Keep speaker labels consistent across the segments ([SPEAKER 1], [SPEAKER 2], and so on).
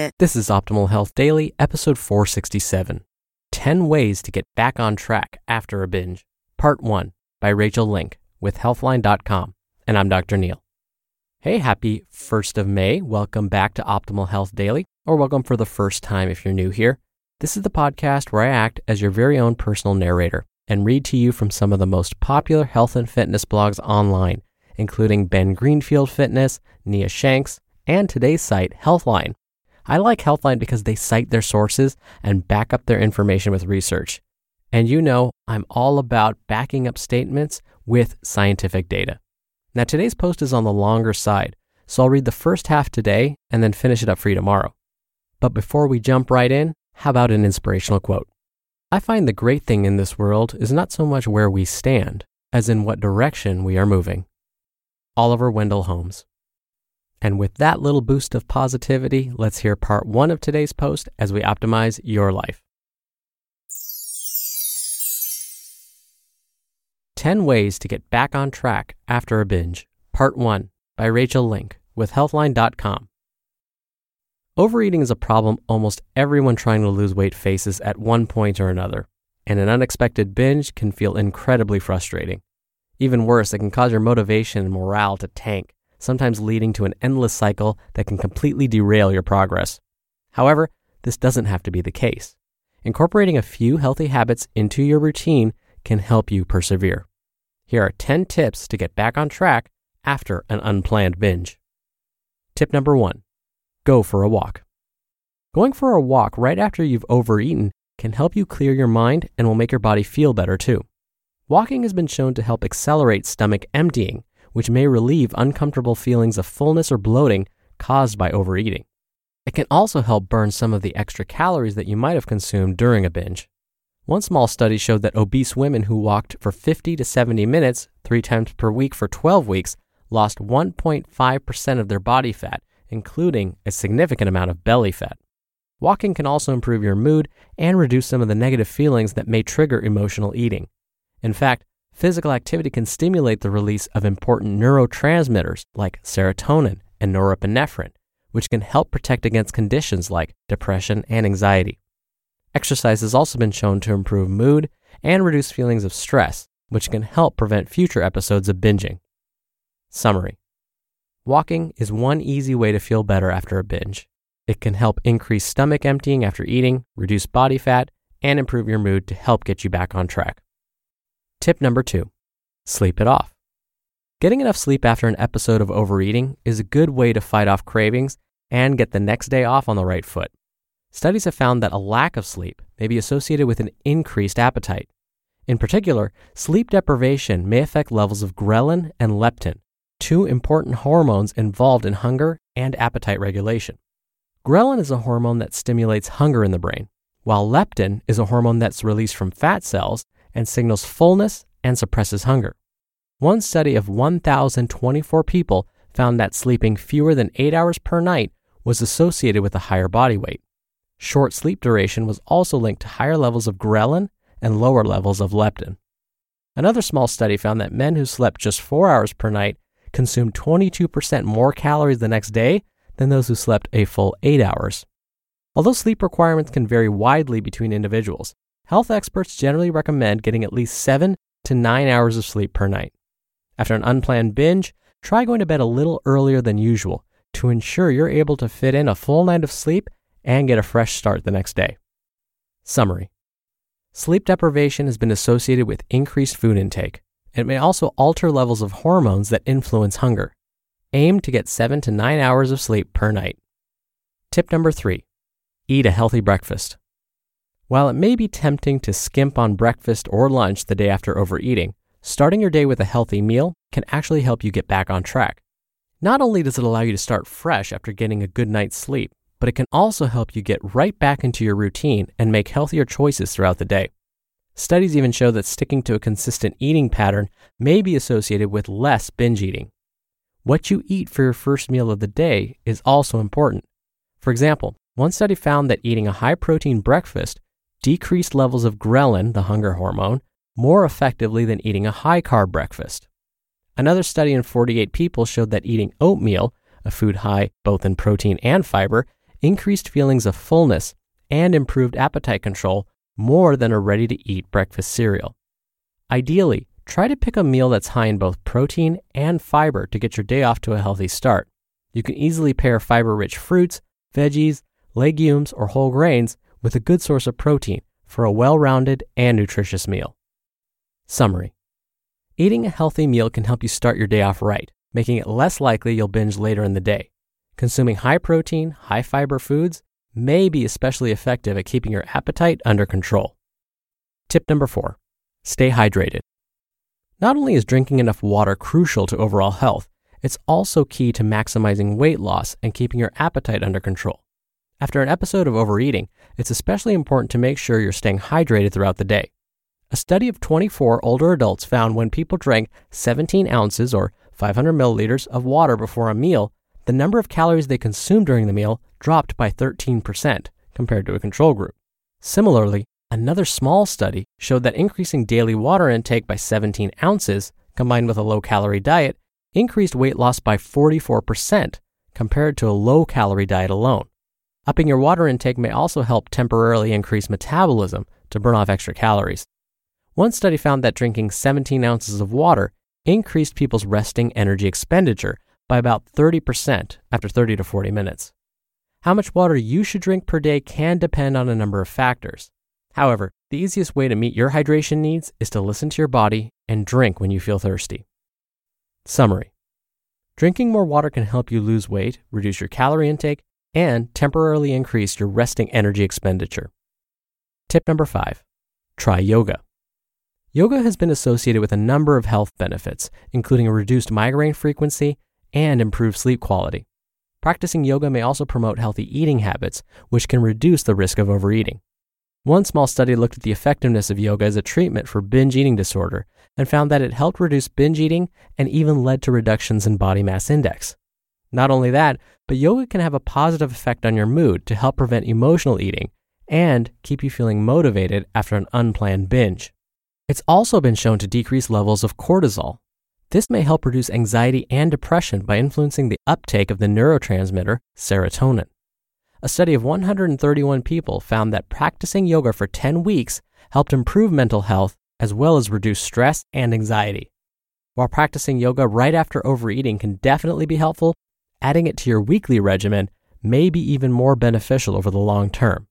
[SPEAKER 1] This is Optimal Health Daily, episode 467 10 Ways to Get Back on Track After a Binge, Part 1 by Rachael Link with Healthline.com. And I'm Dr. Neal. Hey, happy 1st of May. Welcome back to Optimal Health Daily, or welcome for the first time if you're new here. This is the podcast where I act as your very own personal narrator and read to you from some of the most popular health and fitness blogs online, including Ben Greenfield Fitness, Nia Shanks, and today's site, Healthline I like Healthline because they cite their sources and back up their information with research. And you know, I'm all about backing up statements with scientific data. Now, today's post is on the longer side, so I'll read the first half today and then finish it up for you tomorrow. But before we jump right in, how about an inspirational quote? I find the great thing in this world is not so much where we stand, as in what direction we are moving. Oliver Wendell Holmes. And with that little boost of positivity, let's hear part one of today's post as we optimize your life. 10 Ways to Get Back on Track After a Binge, Part 1 by Rachael Link with Healthline.com. Overeating is a problem almost everyone trying to lose weight faces at one point or another, and an unexpected binge can feel incredibly frustrating. Even worse, it can cause your motivation and morale to tank sometimes leading to an endless cycle that can completely derail your progress. However, this doesn't have to be the case. Incorporating a few healthy habits into your routine can help you persevere. Here are 10 tips to get back on track after an unplanned binge. Tip number one go for a walk. Going for a walk right after you've overeaten can help you clear your mind and will make your body feel better too. Walking has been shown to help accelerate stomach emptying, which may relieve uncomfortable feelings of fullness or bloating caused by overeating. It can also help burn some of the extra calories that you might have consumed during a binge. One small study showed that obese women who walked for 50 to 70 minutes, three times per week for 12 weeks, lost 1.5% of their body fat, including a significant amount of belly fat. Walking can also improve your mood and reduce some of the negative feelings that may trigger emotional eating. In fact, Physical activity can stimulate the release of important neurotransmitters like serotonin and norepinephrine, which can help protect against conditions like depression and anxiety. Exercise has also been shown to improve mood and reduce feelings of stress, which can help prevent future episodes of binging. Summary Walking is one easy way to feel better after a binge. It can help increase stomach emptying after eating, reduce body fat, and improve your mood to help get you back on track. Tip number two sleep it off. Getting enough sleep after an episode of overeating is a good way to fight off cravings and get the next day off on the right foot. Studies have found that a lack of sleep may be associated with an increased appetite. In particular, sleep deprivation may affect levels of ghrelin and leptin, two important hormones involved in hunger and appetite regulation. Ghrelin is a hormone that stimulates hunger in the brain, while leptin is a hormone that's released from fat cells and signals fullness and suppresses hunger. One study of 1,024 people found that sleeping fewer than eight hours per night was associated with a higher body weight. Short sleep duration was also linked to higher levels of ghrelin and lower levels of leptin. Another small study found that men who slept just four hours per night consumed 22% more calories the next day than those who slept a full eight hours. Although sleep requirements can vary widely between individuals, health experts generally recommend getting at least seven to nine hours of sleep per night. After an unplanned binge, try going to bed a little earlier than usual to ensure you're able to fit in a full night of sleep and get a fresh start the next day. Summary Sleep deprivation has been associated with increased food intake. It may also alter levels of hormones that influence hunger. Aim to get 7 to 9 hours of sleep per night. Tip number 3 Eat a healthy breakfast. While it may be tempting to skimp on breakfast or lunch the day after overeating, starting your day with a healthy meal can actually help you get back on track. Not only does it allow you to start fresh after getting a good night's sleep, but it can also help you get right back into your routine and make healthier choices throughout the day. Studies even show that sticking to a consistent eating pattern may be associated with less binge eating. What you eat for your first meal of the day is also important. For example, one study found that eating a high protein breakfast decreased levels of ghrelin, the hunger hormone, more effectively than eating a high carb breakfast. Another study in 48 people showed that eating oatmeal, a food high both in protein and fiber, increased feelings of fullness and improved appetite control more than a ready to eat breakfast cereal. Ideally, try to pick a meal that's high in both protein and fiber to get your day off to a healthy start. You can easily pair fiber rich fruits, veggies, legumes, or whole grains with a good source of protein for a well rounded and nutritious meal. Summary Eating a healthy meal can help you start your day off right, making it less likely you'll binge later in the day. Consuming high protein, high fiber foods may be especially effective at keeping your appetite under control. Tip number four stay hydrated. Not only is drinking enough water crucial to overall health, it's also key to maximizing weight loss and keeping your appetite under control. After an episode of overeating, it's especially important to make sure you're staying hydrated throughout the day. A study of 24 older adults found when people drank 17 ounces or 500 milliliters of water before a meal, the number of calories they consumed during the meal dropped by 13% compared to a control group. Similarly, another small study showed that increasing daily water intake by 17 ounces combined with a low calorie diet increased weight loss by 44% compared to a low calorie diet alone. Upping your water intake may also help temporarily increase metabolism to burn off extra calories. One study found that drinking 17 ounces of water increased people's resting energy expenditure by about 30% after 30 to 40 minutes. How much water you should drink per day can depend on a number of factors. However, the easiest way to meet your hydration needs is to listen to your body and drink when you feel thirsty. Summary Drinking more water can help you lose weight, reduce your calorie intake, and temporarily increase your resting energy expenditure. Tip number five try yoga. Yoga has been associated with a number of health benefits, including a reduced migraine frequency and improved sleep quality. Practicing yoga may also promote healthy eating habits, which can reduce the risk of overeating. One small study looked at the effectiveness of yoga as a treatment for binge eating disorder and found that it helped reduce binge eating and even led to reductions in body mass index. Not only that, but yoga can have a positive effect on your mood to help prevent emotional eating and keep you feeling motivated after an unplanned binge. It's also been shown to decrease levels of cortisol, this may help reduce anxiety and depression by influencing the uptake of the neurotransmitter serotonin. A study of 131 people found that practicing yoga for 10 weeks helped improve mental health as well as reduce stress and anxiety. While practicing yoga right after overeating can definitely be helpful, adding it to your weekly regimen may be even more beneficial over the long term.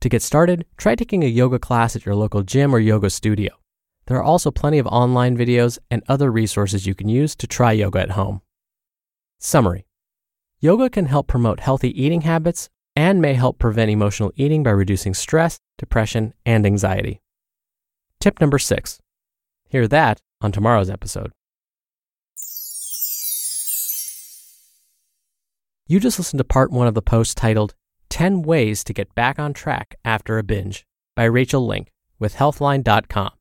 [SPEAKER 1] To get started, try taking a yoga class at your local gym or yoga studio. There are also plenty of online videos and other resources you can use to try yoga at home. Summary Yoga can help promote healthy eating habits and may help prevent emotional eating by reducing stress, depression, and anxiety. Tip number six Hear that on tomorrow's episode. You just listened to part one of the post titled 10 Ways to Get Back on Track After a Binge by Rachael Link with Healthline.com.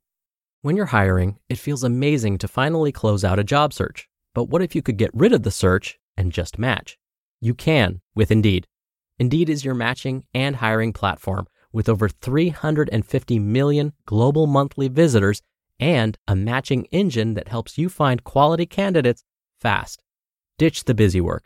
[SPEAKER 1] When you're hiring, it feels amazing to finally close out a job search. But what if you could get rid of the search and just match? You can with Indeed. Indeed is your matching and hiring platform with over 350 million global monthly visitors and a matching engine that helps you find quality candidates fast. Ditch the busy work.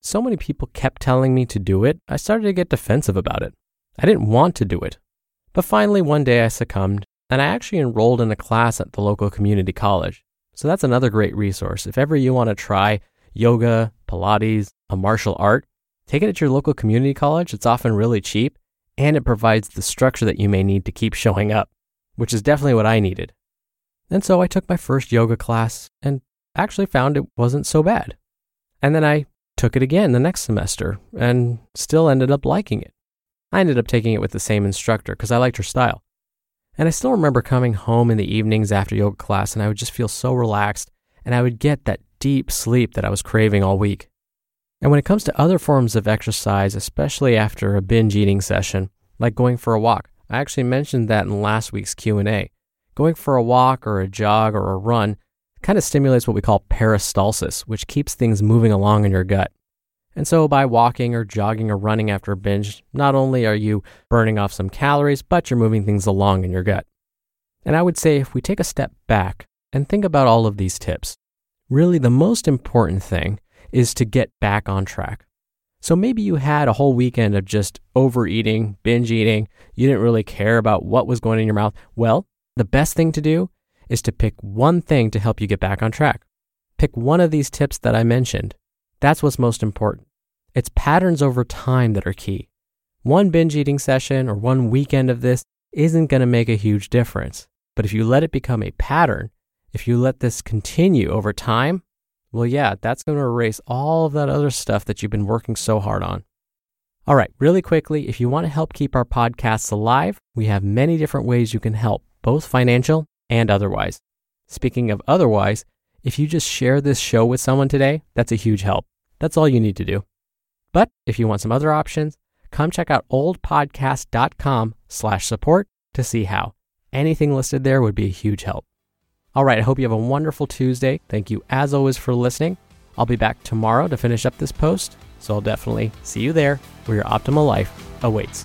[SPEAKER 1] so many people kept telling me to do it, I started to get defensive about it. I didn't want to do it. But finally, one day I succumbed, and I actually enrolled in a class at the local community college. So that's another great resource. If ever you want to try yoga, Pilates, a martial art, take it at your local community college. It's often really cheap, and it provides the structure that you may need to keep showing up, which is definitely what I needed. And so I took my first yoga class and actually found it wasn't so bad. And then I took it again the next semester and still ended up liking it. I ended up taking it with the same instructor because I liked her style. And I still remember coming home in the evenings after yoga class and I would just feel so relaxed and I would get that deep sleep that I was craving all week. And when it comes to other forms of exercise, especially after a binge eating session, like going for a walk, I actually mentioned that in last week's Q&A. Going for a walk or a jog or a run kind of stimulates what we call peristalsis, which keeps things moving along in your gut. And so, by walking or jogging or running after a binge, not only are you burning off some calories, but you're moving things along in your gut. And I would say if we take a step back and think about all of these tips, really the most important thing is to get back on track. So maybe you had a whole weekend of just overeating, binge eating, you didn't really care about what was going in your mouth. Well, the best thing to do is to pick one thing to help you get back on track. Pick one of these tips that I mentioned. That's what's most important. It's patterns over time that are key. One binge eating session or one weekend of this isn't going to make a huge difference. But if you let it become a pattern, if you let this continue over time, well, yeah, that's going to erase all of that other stuff that you've been working so hard on. All right, really quickly, if you want to help keep our podcasts alive, we have many different ways you can help, both financial and otherwise. Speaking of otherwise, if you just share this show with someone today, that's a huge help. That's all you need to do. But if you want some other options, come check out oldpodcast.com slash support to see how. Anything listed there would be a huge help. All right, I hope you have a wonderful Tuesday. Thank you as always for listening. I'll be back tomorrow to finish up this post, so I'll definitely see you there where your optimal life awaits.